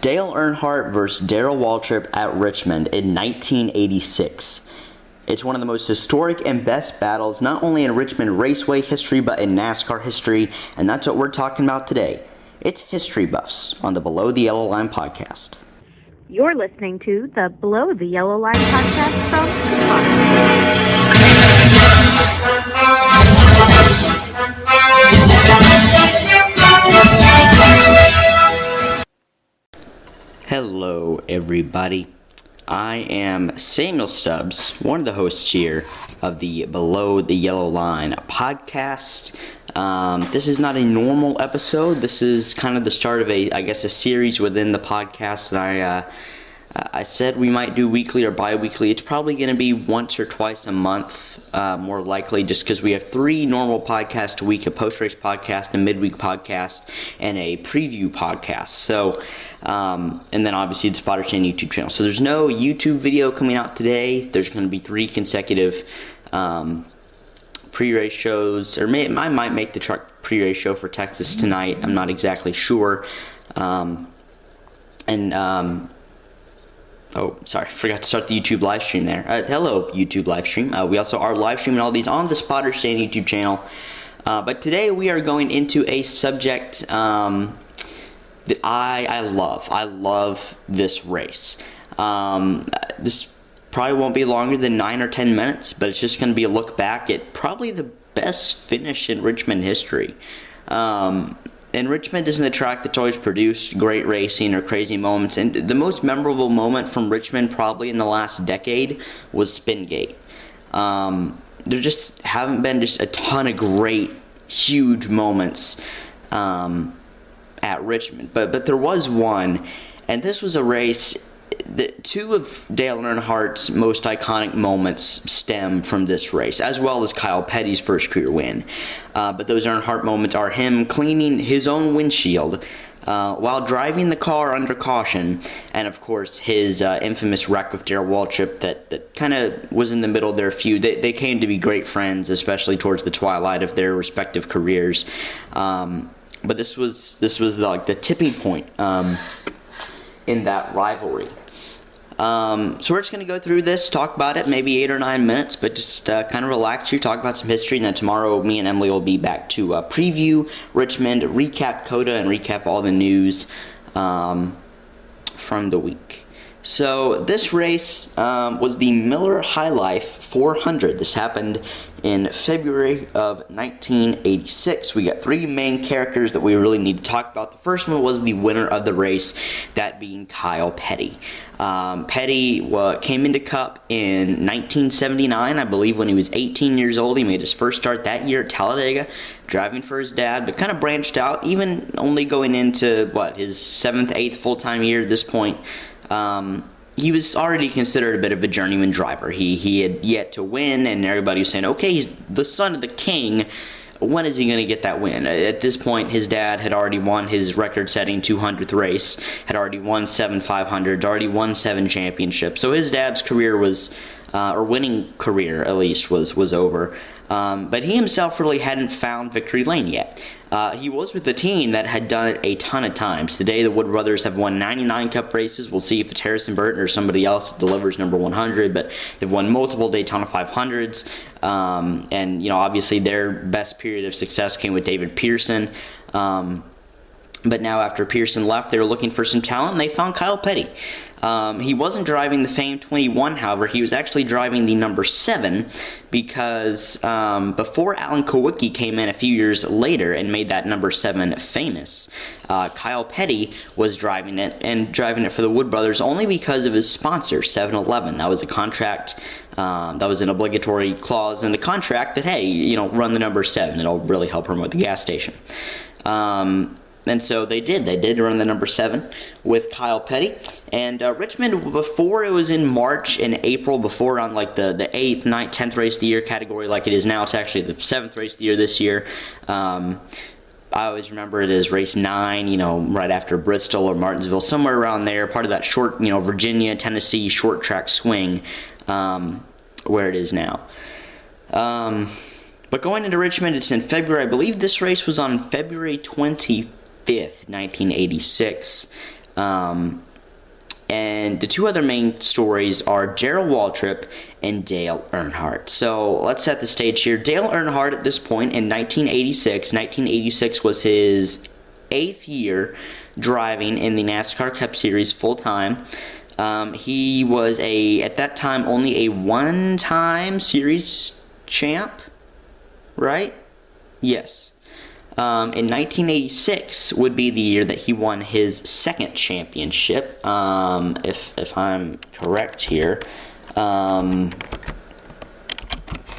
Dale Earnhardt versus Darrell Waltrip at Richmond in 1986. It's one of the most historic and best battles, not only in Richmond Raceway history, but in NASCAR history, and that's what we're talking about today. It's History Buffs on the Below the Yellow Line podcast. You're listening to the Below the Yellow Line podcast from everybody. I am Samuel Stubbs, one of the hosts here of the Below the Yellow Line podcast. Um, this is not a normal episode. This is kind of the start of a, I guess, a series within the podcast and I, uh, I said we might do weekly or bi-weekly. It's probably going to be once or twice a month, uh, more likely, just because we have three normal podcasts a week: a post-race podcast, a midweek podcast, and a preview podcast. So. Um, and then obviously the Spotter Chain YouTube channel. So there's no YouTube video coming out today. There's going to be three consecutive um, pre-race shows, or may, I might make the truck pre-race show for Texas tonight. I'm not exactly sure. Um, and um, oh, sorry, forgot to start the YouTube live stream there. Uh, hello, YouTube live stream. Uh, we also are live streaming all these on the Spotter Chain YouTube channel. Uh, but today we are going into a subject um, that I I love. I love this race. Um, this probably won't be longer than nine or ten minutes, but it's just going to be a look back at probably the best finish in Richmond history. Um, and Richmond isn't a track that's always produced great racing or crazy moments. And the most memorable moment from Richmond, probably in the last decade, was Spingate. Um, there just haven't been just a ton of great, huge moments um, at Richmond, but but there was one, and this was a race the, two of Dale Earnhardt's most iconic moments stem from this race, as well as Kyle Petty's first career win. Uh, but those Earnhardt moments are him cleaning his own windshield uh, while driving the car under caution, and of course his uh, infamous wreck with Darrell Waltrip that, that kind of was in the middle of their feud. They, they came to be great friends, especially towards the twilight of their respective careers. Um, but this was this was the, like the tipping point um, in that rivalry. Um, so we're just going to go through this, talk about it, maybe eight or nine minutes, but just uh, kind of relax you, talk about some history, and then tomorrow me and Emily will be back to uh, preview Richmond, recap COTA, and recap all the news um, from the week. So this race um, was the Miller High Life 400. This happened in February of 1986. We got three main characters that we really need to talk about. The first one was the winner of the race, that being Kyle Petty. Um, Petty uh, came into Cup in 1979, I believe, when he was 18 years old. He made his first start that year at Talladega, driving for his dad, but kind of branched out, even only going into what his seventh, eighth full time year at this point. Um, he was already considered a bit of a journeyman driver. He he had yet to win, and everybody was saying, "Okay, he's the son of the king. When is he going to get that win?" At this point, his dad had already won his record-setting 200th race, had already won seven 500s, already won seven championships. So his dad's career was, uh, or winning career at least, was was over. Um, but he himself really hadn't found victory lane yet. Uh, he was with a team that had done it a ton of times. Today, the Wood brothers have won 99 Cup races. We'll see if it's Harrison Burton or somebody else that delivers number 100, but they've won multiple Daytona 500s. Um, and, you know, obviously their best period of success came with David Pearson. Um, but now, after Pearson left, they were looking for some talent, and they found Kyle Petty. Um, he wasn't driving the Fame 21, however, he was actually driving the number 7 because um, before Alan Kulwicki came in a few years later and made that number 7 famous, uh, Kyle Petty was driving it and driving it for the Wood Brothers only because of his sponsor, 7 Eleven. That was a contract, um, that was an obligatory clause in the contract that, hey, you know, run the number 7. It'll really help promote the gas station. Um, and so they did. They did run the number seven with Kyle Petty. And uh, Richmond, before it was in March and April, before on like the, the eighth, ninth, tenth race of the year category, like it is now, it's actually the seventh race of the year this year. Um, I always remember it as race nine, you know, right after Bristol or Martinsville, somewhere around there, part of that short, you know, Virginia, Tennessee short track swing, um, where it is now. Um, but going into Richmond, it's in February. I believe this race was on February 25th. 5th, 1986. Um, and the two other main stories are Darrell Waltrip and Dale Earnhardt. So let's set the stage here. Dale Earnhardt at this point in 1986, 1986 was his eighth year driving in the NASCAR Cup Series full time. Um, he was a at that time only a one-time series champ, right? Yes. Um, in 1986 would be the year that he won his second championship, um, if if I'm correct here. Um,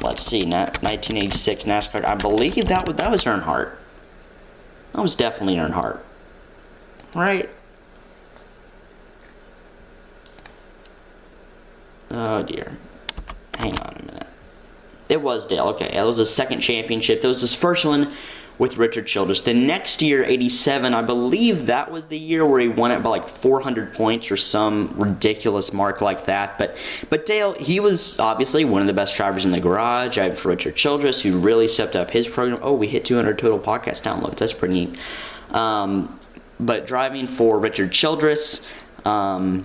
let's see, 1986 NASCAR. I believe that was that was Earnhardt. That was definitely Earnhardt, right? Oh dear. Hang on a minute. It was Dale. Okay, that was his second championship. That was his first one with Richard Childress. The next year, 87, I believe that was the year where he won it by like 400 points or some ridiculous mark like that. But but Dale, he was obviously one of the best drivers in the garage. I have Richard Childress, who really stepped up his program. Oh, we hit 200 total podcast downloads. That's pretty neat. Um, but driving for Richard Childress, um,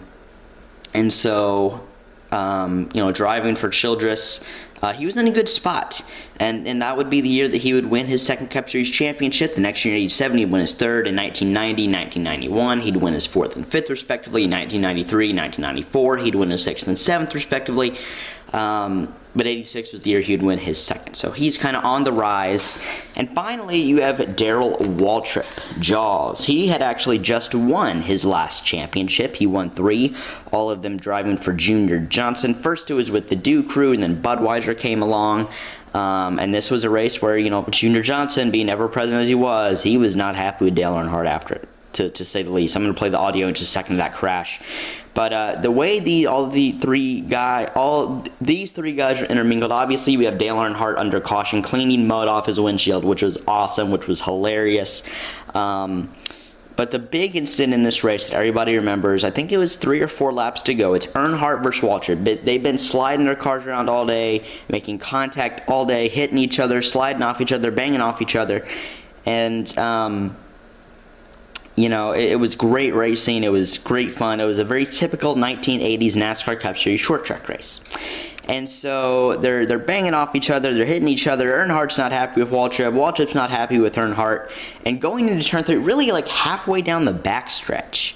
and so um, you know, driving for Childress. Uh, he was in a good spot, and and that would be the year that he would win his second Cup Series championship. The next year, in '87, he'd win his third. In 1990, 1991, he'd win his fourth and fifth, respectively. In 1993, 1994, he'd win his sixth and seventh, respectively. Um, but 86 was the year he would win his second. So he's kind of on the rise. And finally, you have Darrell Waltrip, Jaws. He had actually just won his last championship. He won three, all of them driving for Junior Johnson. First, it was with the Dew Crew, and then Budweiser came along. Um, and this was a race where, you know, Junior Johnson, being ever present as he was, he was not happy with Dale Earnhardt after it. To, to say the least. I'm going to play the audio in just a second of that crash. But uh, the way the all the three guy all these three guys are intermingled. Obviously, we have Dale Earnhardt under caution, cleaning mud off his windshield, which was awesome, which was hilarious. Um, but the big incident in this race that everybody remembers, I think it was three or four laps to go. It's Earnhardt versus Waltrip. They've been sliding their cars around all day, making contact all day, hitting each other, sliding off each other, banging off each other, and. Um, you know, it, it, was great racing. It was great fun. It was a very typical 1980s NASCAR Cup Series short track race. And so they're they're banging off each other. They're hitting each other. Earnhardt's not happy with Waltrip. Waltrip's not happy with Earnhardt. And going into turn three, really like halfway down the backstretch,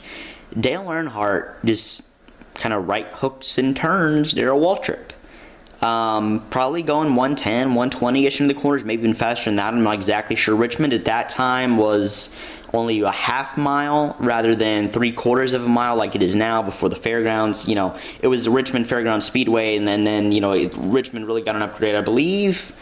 Dale Earnhardt just kind of right hooks and turns Darrell Waltrip. Um, probably going 110, 120 ish in the corners, maybe even faster than that. I'm not exactly sure. Richmond at that time was only a half mile rather than three quarters of a mile like it is now before the fairgrounds. You know, it was the Richmond Fairgrounds Speedway, and then, then you know, it, Richmond really got an upgrade. I believe,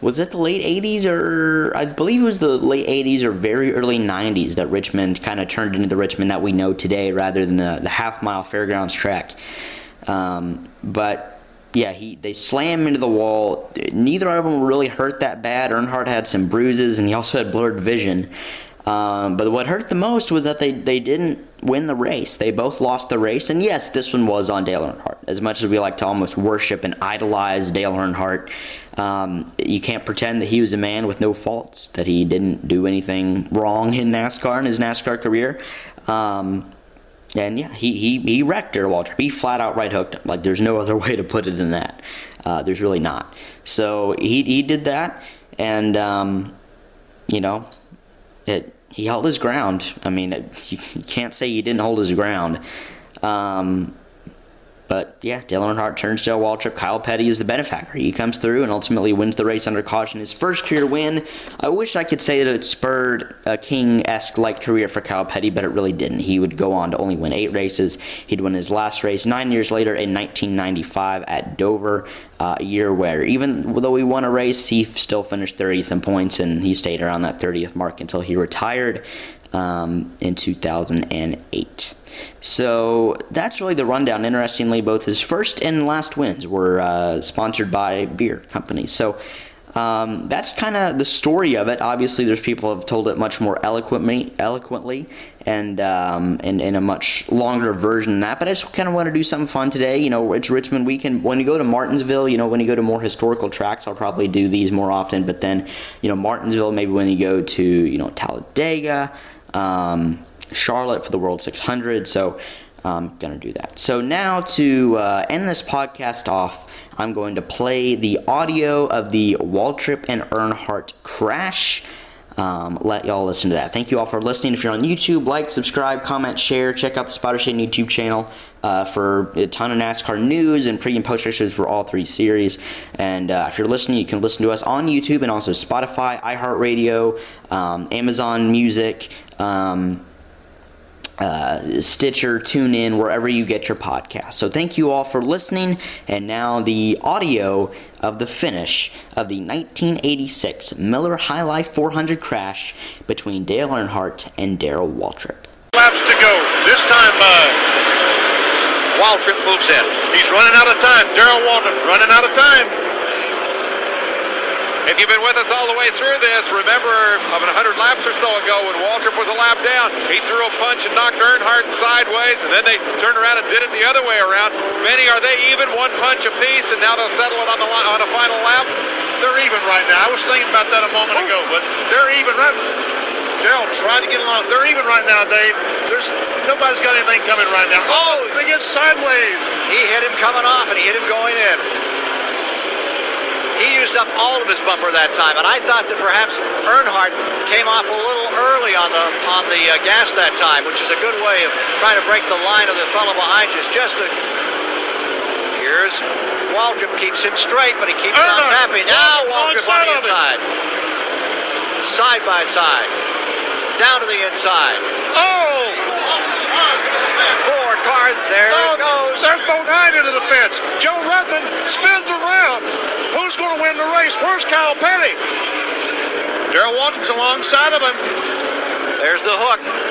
was it the late 80s or I believe it was the late 80s or very early 90s that Richmond kind of turned into the Richmond that we know today rather than the, the half mile fairgrounds track. Um, but yeah, he they slam into the wall. Neither of them really hurt that bad. Earnhardt had some bruises, and he also had blurred vision. Um, but what hurt the most was that they, they didn't win the race. They both lost the race. And yes, this one was on Dale Earnhardt. As much as we like to almost worship and idolize Dale Earnhardt, um, you can't pretend that he was a man with no faults, that he didn't do anything wrong in NASCAR in his NASCAR career. Um, and yeah, he, he, he wrecked Darrell Waltrip. He flat out right hooked him. Like, there's no other way to put it than that. Uh, there's really not. So he, he did that. And, um, you know, it he held his ground. I mean, you can't say he didn't hold his ground. Um, but yeah, Dale Earnhardt turns Dale Waltrip. Kyle Petty is the benefactor. He comes through and ultimately wins the race under caution. His first career win. I wish I could say that it spurred a King esque like career for Kyle Petty, but it really didn't. He would go on to only win eight races. He'd win his last race nine years later in 1995 at Dover, uh, a year where even though he won a race, he still finished 30th in points and he stayed around that 30th mark until he retired um, in 2008. So that's really the rundown. Interestingly, both his first and last wins were uh, sponsored by beer companies. So um, that's kind of the story of it. Obviously, there's people have told it much more eloquently, eloquently, and um, in, in a much longer version than that. But I just kind of want to do something fun today. You know, it's Richmond weekend. When you go to Martinsville, you know, when you go to more historical tracks, I'll probably do these more often. But then, you know, Martinsville, maybe when you go to you know Talladega. Um, Charlotte for the World 600. So I'm gonna do that. So now to uh, end this podcast off, I'm going to play the audio of the Waltrip and Earnhardt crash. Um, let y'all listen to that. Thank you all for listening. If you're on YouTube, like, subscribe, comment, share. Check out the Spotter Chain YouTube channel uh, for a ton of NASCAR news and pre and post races for all three series. And uh, if you're listening, you can listen to us on YouTube and also Spotify, iHeartRadio, um, Amazon Music. Um, uh, Stitcher, TuneIn, wherever you get your podcast. So thank you all for listening. And now the audio of the finish of the 1986 Miller High Life 400 crash between Dale Earnhardt and Darrell Waltrip. Laps to go. This time, uh, Waltrip moves in. He's running out of time. Darrell Waltrip's running out of time. If you've been with us all the way through this, remember of 100 laps or so ago when Waltrip was a lap down, he threw a punch and knocked Earnhardt sideways, and then they turned around and did it the other way around. Benny, are they even one punch apiece, and now they'll settle it on the on a final lap? They're even right now. I was thinking about that a moment ago, but they're even right. Darrell trying to get along. They're even right now, Dave. There's nobody's got anything coming right now. Oh, they get sideways. He hit him coming off, and he hit him going in. He used up all of his bumper that time, and I thought that perhaps Earnhardt came off a little early on the on the uh, gas that time, which is a good way of trying to break the line of the fellow behind you. It's just a here's Waltrip keeps him straight, but he keeps on tapping. Now Waltrip on the inside, side by side, down to the inside. Oh! Four there oh, it goes. There's Bodine into the fence. Joe Ruttman spins around. Who's going to win the race? Where's Kyle Petty? Darrell Waltrip's alongside of him. There's the hook.